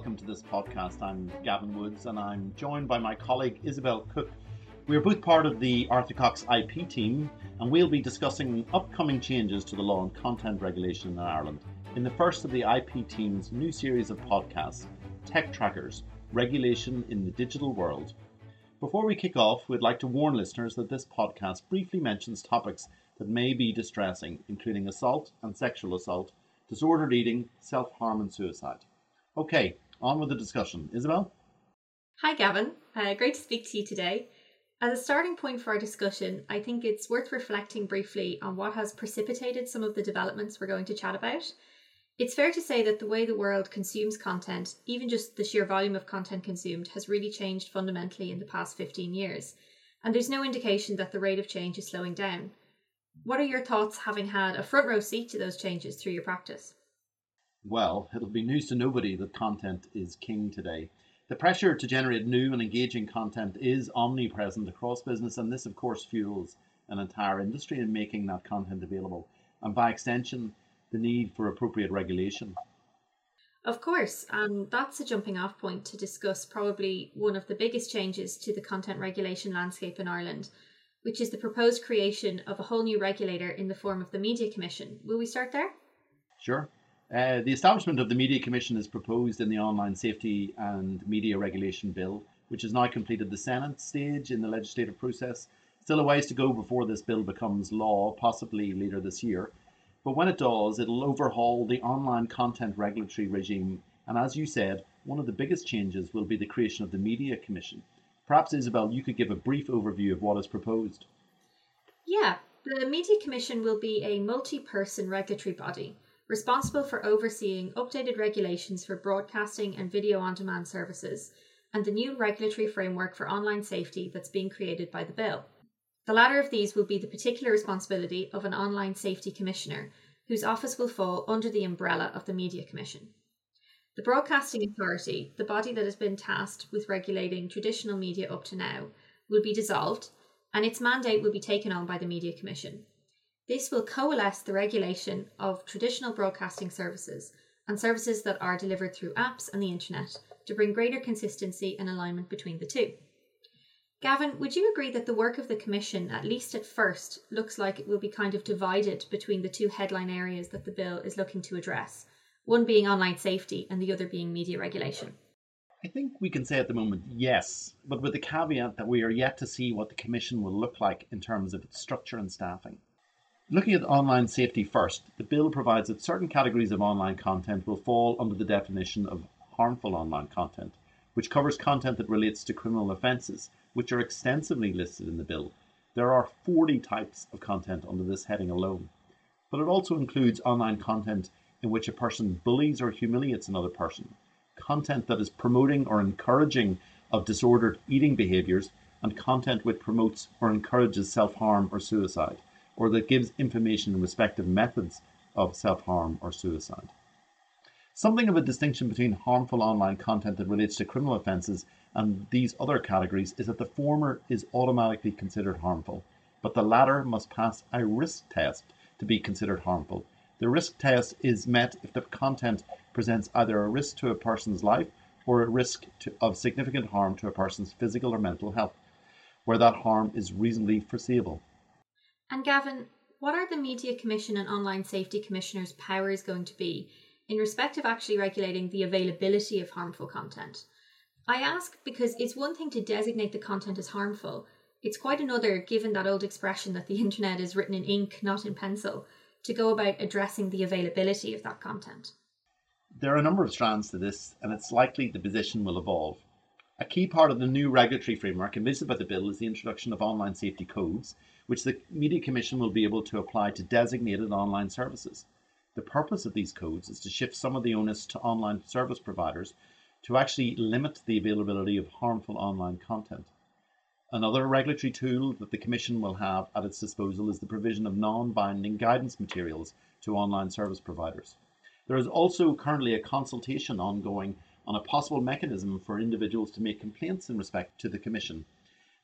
welcome to this podcast. I'm Gavin Woods and I'm joined by my colleague Isabel Cooke. We are both part of the Arthur Cox IP team and we'll be discussing upcoming changes to the law on content regulation in Ireland in the first of the IP team's new series of podcasts, Tech Trackers Regulation in the Digital World. Before we kick off, we'd like to warn listeners that this podcast briefly mentions topics that may be distressing, including assault and sexual assault, disordered eating, self harm, and suicide. Okay, on with the discussion. Isabel? Hi, Gavin. Uh, great to speak to you today. As a starting point for our discussion, I think it's worth reflecting briefly on what has precipitated some of the developments we're going to chat about. It's fair to say that the way the world consumes content, even just the sheer volume of content consumed, has really changed fundamentally in the past 15 years. And there's no indication that the rate of change is slowing down. What are your thoughts having had a front row seat to those changes through your practice? Well, it'll be news to nobody that content is king today. The pressure to generate new and engaging content is omnipresent across business, and this, of course, fuels an entire industry in making that content available, and by extension, the need for appropriate regulation. Of course, and that's a jumping off point to discuss probably one of the biggest changes to the content regulation landscape in Ireland, which is the proposed creation of a whole new regulator in the form of the Media Commission. Will we start there? Sure. Uh, the establishment of the Media Commission is proposed in the Online Safety and Media Regulation Bill, which has now completed the Senate stage in the legislative process. Still a ways to go before this bill becomes law, possibly later this year. But when it does, it'll overhaul the online content regulatory regime. And as you said, one of the biggest changes will be the creation of the Media Commission. Perhaps, Isabel, you could give a brief overview of what is proposed. Yeah, the Media Commission will be a multi person regulatory body responsible for overseeing updated regulations for broadcasting and video on demand services, and the new regulatory framework for online safety that's being created by the bill. The latter of these will be the particular responsibility of an online safety commissioner, whose office will fall under the umbrella of the Media Commission. The Broadcasting Authority, the body that has been tasked with regulating traditional media up to now, will be dissolved, and its mandate will be taken on by the Media Commission. This will coalesce the regulation of traditional broadcasting services and services that are delivered through apps and the internet to bring greater consistency and alignment between the two. Gavin, would you agree that the work of the Commission, at least at first, looks like it will be kind of divided between the two headline areas that the bill is looking to address, one being online safety and the other being media regulation? I think we can say at the moment yes, but with the caveat that we are yet to see what the Commission will look like in terms of its structure and staffing. Looking at online safety first, the bill provides that certain categories of online content will fall under the definition of harmful online content, which covers content that relates to criminal offences, which are extensively listed in the bill. There are 40 types of content under this heading alone. But it also includes online content in which a person bullies or humiliates another person, content that is promoting or encouraging of disordered eating behaviours, and content which promotes or encourages self harm or suicide or that gives information in respect of methods of self harm or suicide. Something of a distinction between harmful online content that relates to criminal offences and these other categories is that the former is automatically considered harmful, but the latter must pass a risk test to be considered harmful. The risk test is met if the content presents either a risk to a person's life or a risk to, of significant harm to a person's physical or mental health, where that harm is reasonably foreseeable. And Gavin, what are the Media Commission and Online Safety Commissioner's powers going to be in respect of actually regulating the availability of harmful content? I ask because it's one thing to designate the content as harmful, it's quite another, given that old expression that the internet is written in ink, not in pencil, to go about addressing the availability of that content. There are a number of strands to this, and it's likely the position will evolve. A key part of the new regulatory framework envisaged by the bill is the introduction of online safety codes, which the Media Commission will be able to apply to designated online services. The purpose of these codes is to shift some of the onus to online service providers to actually limit the availability of harmful online content. Another regulatory tool that the Commission will have at its disposal is the provision of non binding guidance materials to online service providers. There is also currently a consultation ongoing on a possible mechanism for individuals to make complaints in respect to the Commission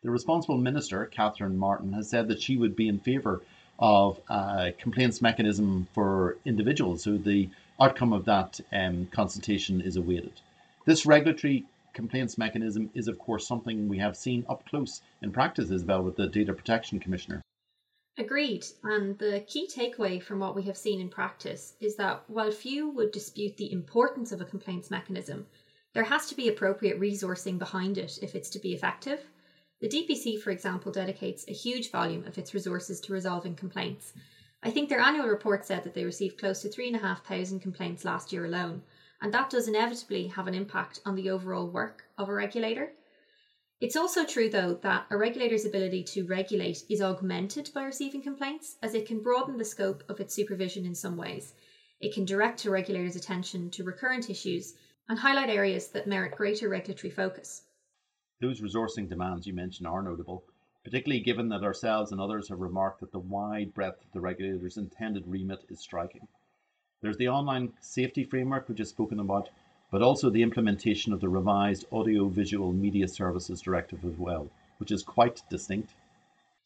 the responsible minister, Catherine Martin, has said that she would be in favour of a complaints mechanism for individuals. So the outcome of that um, consultation is awaited. This regulatory complaints mechanism is, of course, something we have seen up close in practice, Isabel, with the Data Protection Commissioner. Agreed. And the key takeaway from what we have seen in practice is that while few would dispute the importance of a complaints mechanism, there has to be appropriate resourcing behind it if it's to be effective. The DPC, for example, dedicates a huge volume of its resources to resolving complaints. I think their annual report said that they received close to 3,500 complaints last year alone, and that does inevitably have an impact on the overall work of a regulator. It's also true, though, that a regulator's ability to regulate is augmented by receiving complaints, as it can broaden the scope of its supervision in some ways. It can direct a regulator's attention to recurrent issues and highlight areas that merit greater regulatory focus. Those resourcing demands you mentioned are notable, particularly given that ourselves and others have remarked that the wide breadth of the regulator's intended remit is striking. There's the online safety framework, which is spoken about, but also the implementation of the revised Audiovisual Media Services Directive as well, which is quite distinct.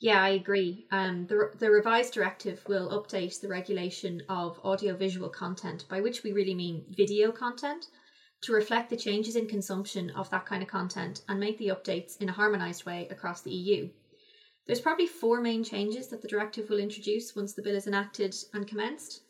Yeah, I agree. Um, the, the revised directive will update the regulation of audiovisual content, by which we really mean video content, to reflect the changes in consumption of that kind of content and make the updates in a harmonised way across the EU. There's probably four main changes that the directive will introduce once the bill is enacted and commenced.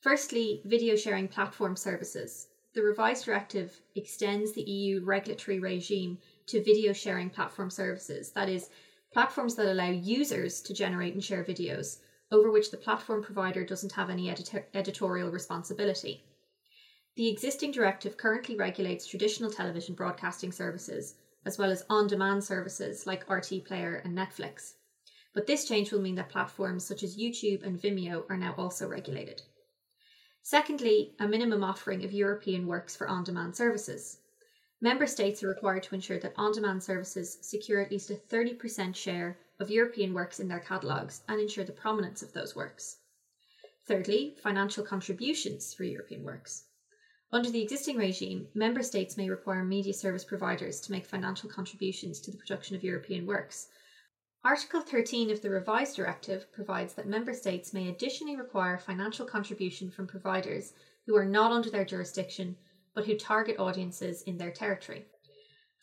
Firstly, video sharing platform services. The revised directive extends the EU regulatory regime to video sharing platform services, that is, platforms that allow users to generate and share videos, over which the platform provider doesn't have any editor- editorial responsibility. The existing directive currently regulates traditional television broadcasting services, as well as on demand services like RTÉ Player and Netflix. But this change will mean that platforms such as YouTube and Vimeo are now also regulated. Secondly, a minimum offering of European works for on demand services. Member states are required to ensure that on demand services secure at least a 30% share of European works in their catalogues and ensure the prominence of those works. Thirdly, financial contributions for European works. Under the existing regime, member states may require media service providers to make financial contributions to the production of European works, Article 13 of the revised directive provides that member states may additionally require financial contribution from providers who are not under their jurisdiction but who target audiences in their territory.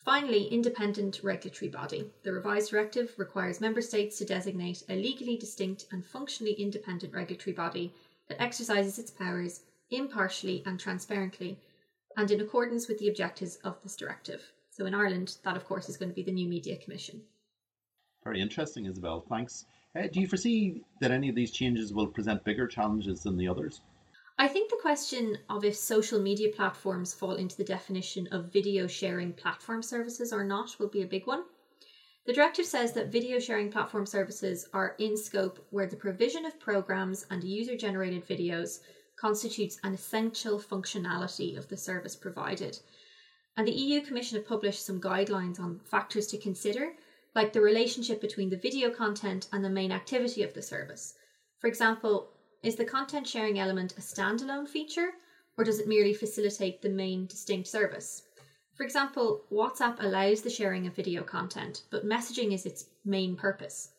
Finally, independent regulatory body. The revised directive requires member states to designate a legally distinct and functionally independent regulatory body that exercises its powers impartially and transparently and in accordance with the objectives of this directive. So in Ireland, that of course is going to be the new Media Commission. Very interesting, Isabel. Thanks. Uh, do you foresee that any of these changes will present bigger challenges than the others? I think the question of if social media platforms fall into the definition of video sharing platform services or not will be a big one. The directive says that video sharing platform services are in scope where the provision of programs and user generated videos constitutes an essential functionality of the service provided. And the EU Commission have published some guidelines on factors to consider like the relationship between the video content and the main activity of the service. For example, is the content sharing element a standalone feature, or does it merely facilitate the main distinct service? For example, WhatsApp allows the sharing of video content, but messaging is its main purpose.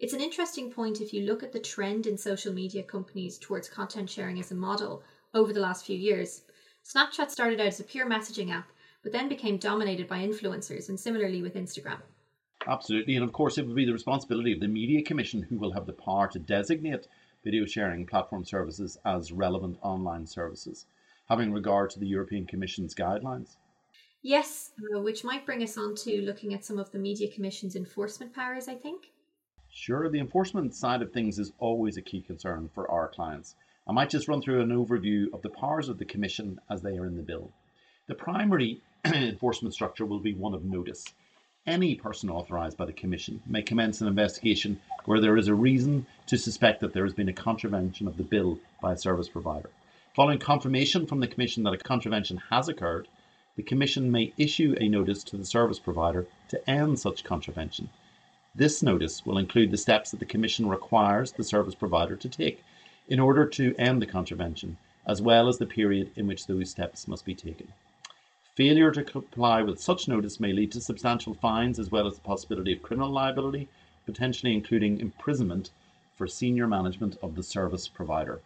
It's an interesting point if you look at the trend in social media companies towards content sharing as a model over the last few years. Snapchat started out as a pure messaging app, but then became dominated by influencers, and similarly with Instagram. Absolutely. And of course, it will be the responsibility of the Media Commission who will have the power to designate video sharing platform services as relevant online services, having regard to the European Commission's guidelines. Yes, uh, which might bring us on to looking at some of the Media Commission's enforcement powers, I think. Sure, the enforcement side of things is always a key concern for our clients. I might just run through an overview of the powers of the Commission as they are in the bill. The primary enforcement structure will be one of notice any person authorised by the Commission may commence an investigation where there is a reason to suspect that there has been a contravention of the bill by a service provider. Following confirmation from the Commission that a contravention has occurred, the Commission may issue a notice to the service provider to end such contravention. This notice will include the steps that the Commission requires the service provider to take in order to end the contravention, as well as the period in which those steps must be taken. Failure to comply with such notice may lead to substantial fines as well as the possibility of criminal liability, potentially including imprisonment for senior management of the service provider.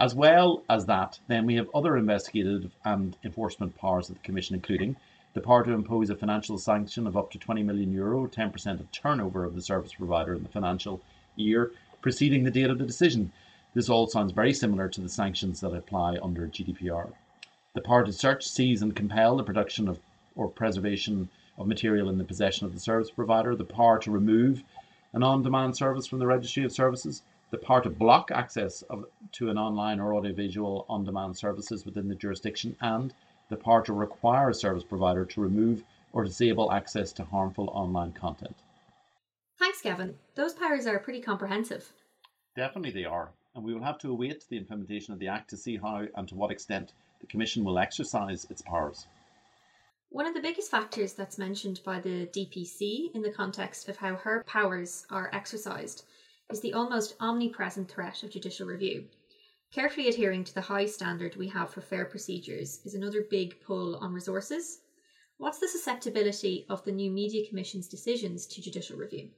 As well as that, then we have other investigative and enforcement powers of the Commission, including the power to impose a financial sanction of up to 20 million euro, 10% of turnover of the service provider in the financial year preceding the date of the decision. This all sounds very similar to the sanctions that apply under GDPR. The power to search, seize, and compel the production of or preservation of material in the possession of the service provider, the power to remove an on demand service from the registry of services, the power to block access of, to an online or audiovisual on demand services within the jurisdiction, and the power to require a service provider to remove or disable access to harmful online content. Thanks, Gavin. Those powers are pretty comprehensive. Definitely they are, and we will have to await the implementation of the Act to see how and to what extent the Commission will exercise its powers. One of the biggest factors that's mentioned by the DPC in the context of how her powers are exercised is the almost omnipresent threat of judicial review. Carefully adhering to the high standard we have for fair procedures is another big pull on resources. What's the susceptibility of the new Media Commission's decisions to judicial review?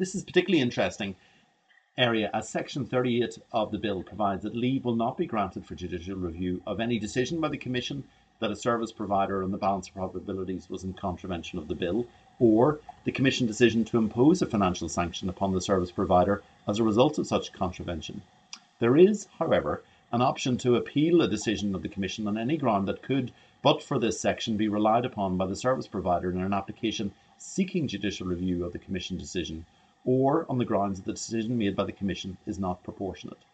This is particularly interesting area as Section 38 of the bill provides that leave will not be granted for judicial review of any decision by the Commission that a service provider on the balance of probabilities was in contravention of the bill, or the Commission decision to impose a financial sanction upon the service provider as a result of such contravention. There is, however, an option to appeal a decision of the Commission on any ground that could, but for this section, be relied upon by the service provider in an application seeking judicial review of the Commission decision, or on the grounds that the decision made by the Commission is not proportionate.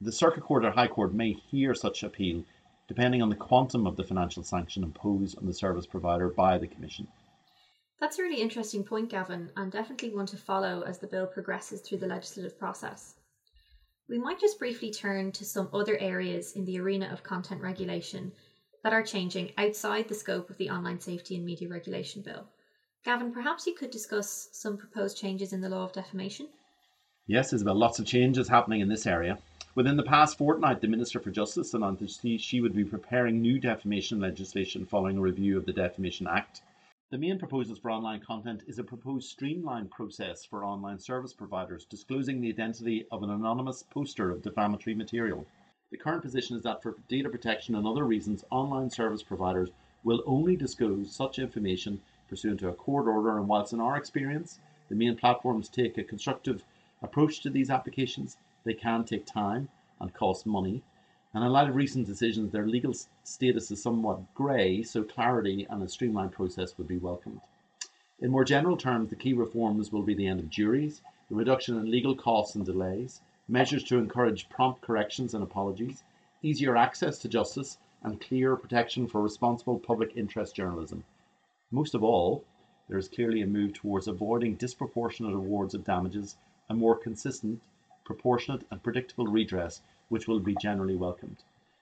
The Circuit Court or High Court may hear such appeal depending on the quantum of the financial sanction imposed on the service provider by the Commission. That's a really interesting point, Gavin, and definitely one to follow as the bill progresses through the legislative process. We might just briefly turn to some other areas in the arena of content regulation that are changing outside the scope of the Online Safety and Media Regulation Bill. Gavin, perhaps you could discuss some proposed changes in the law of defamation? Yes, Isabel, lots of changes happening in this area. Within the past fortnight, the Minister for Justice announced she would be preparing new defamation legislation following a review of the Defamation Act. The main proposals for online content is a proposed streamlined process for online service providers disclosing the identity of an anonymous poster of defamatory material. The current position is that for data protection and other reasons, online service providers will only disclose such information pursuant to a court order, and whilst in our experience, the main platforms take a constructive approach to these applications, they can take time and cost money, and in light of recent decisions, their legal status is somewhat grey, so clarity and a streamlined process would be welcomed. In more general terms, the key reforms will be the end of juries, the reduction in legal costs and delays, measures to encourage prompt corrections and apologies, easier access to justice, and clearer protection for responsible public interest journalism. Most of all, there is clearly a move towards avoiding disproportionate awards of damages and more consistent, proportionate, and predictable redress which will be generally welcomed.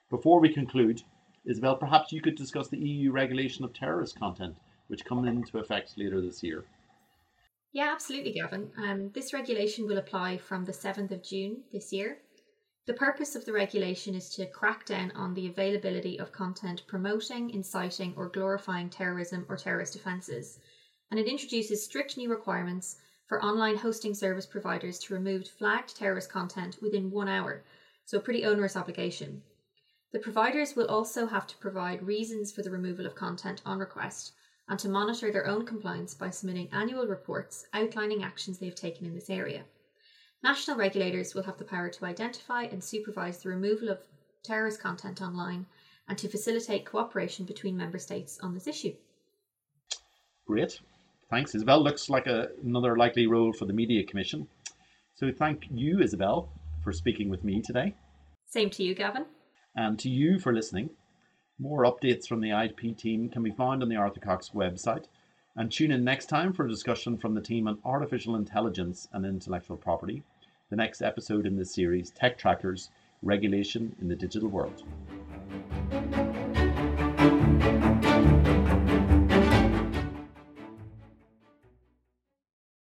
Before we conclude, Isabel, perhaps you could discuss the EU regulation of terrorist content, which comes into effect later this year. Yeah, absolutely, Gavin. Um, this regulation will apply from the 7th of June this year. The purpose of the regulation is to crack down on the availability of content promoting, inciting, or glorifying terrorism or terrorist offences, and it introduces strict new requirements for online hosting service providers to remove flagged terrorist content within one hour so a pretty onerous obligation. The providers will also have to provide reasons for the removal of content on request and to monitor their own compliance by submitting annual reports outlining actions they have taken in this area. National regulators will have the power to identify and supervise the removal of terrorist content online and to facilitate cooperation between member states on this issue. Great. Thanks, Isabel. Looks like a, another likely role for the Media Commission. So thank you, Isabel, for speaking with me today. Same to you, Gavin. And to you for listening. More updates from the IP team can be found on the Arthur Cox website. And tune in next time for a discussion from the team on artificial intelligence and intellectual property. The next episode in this series Tech Trackers Regulation in the Digital World.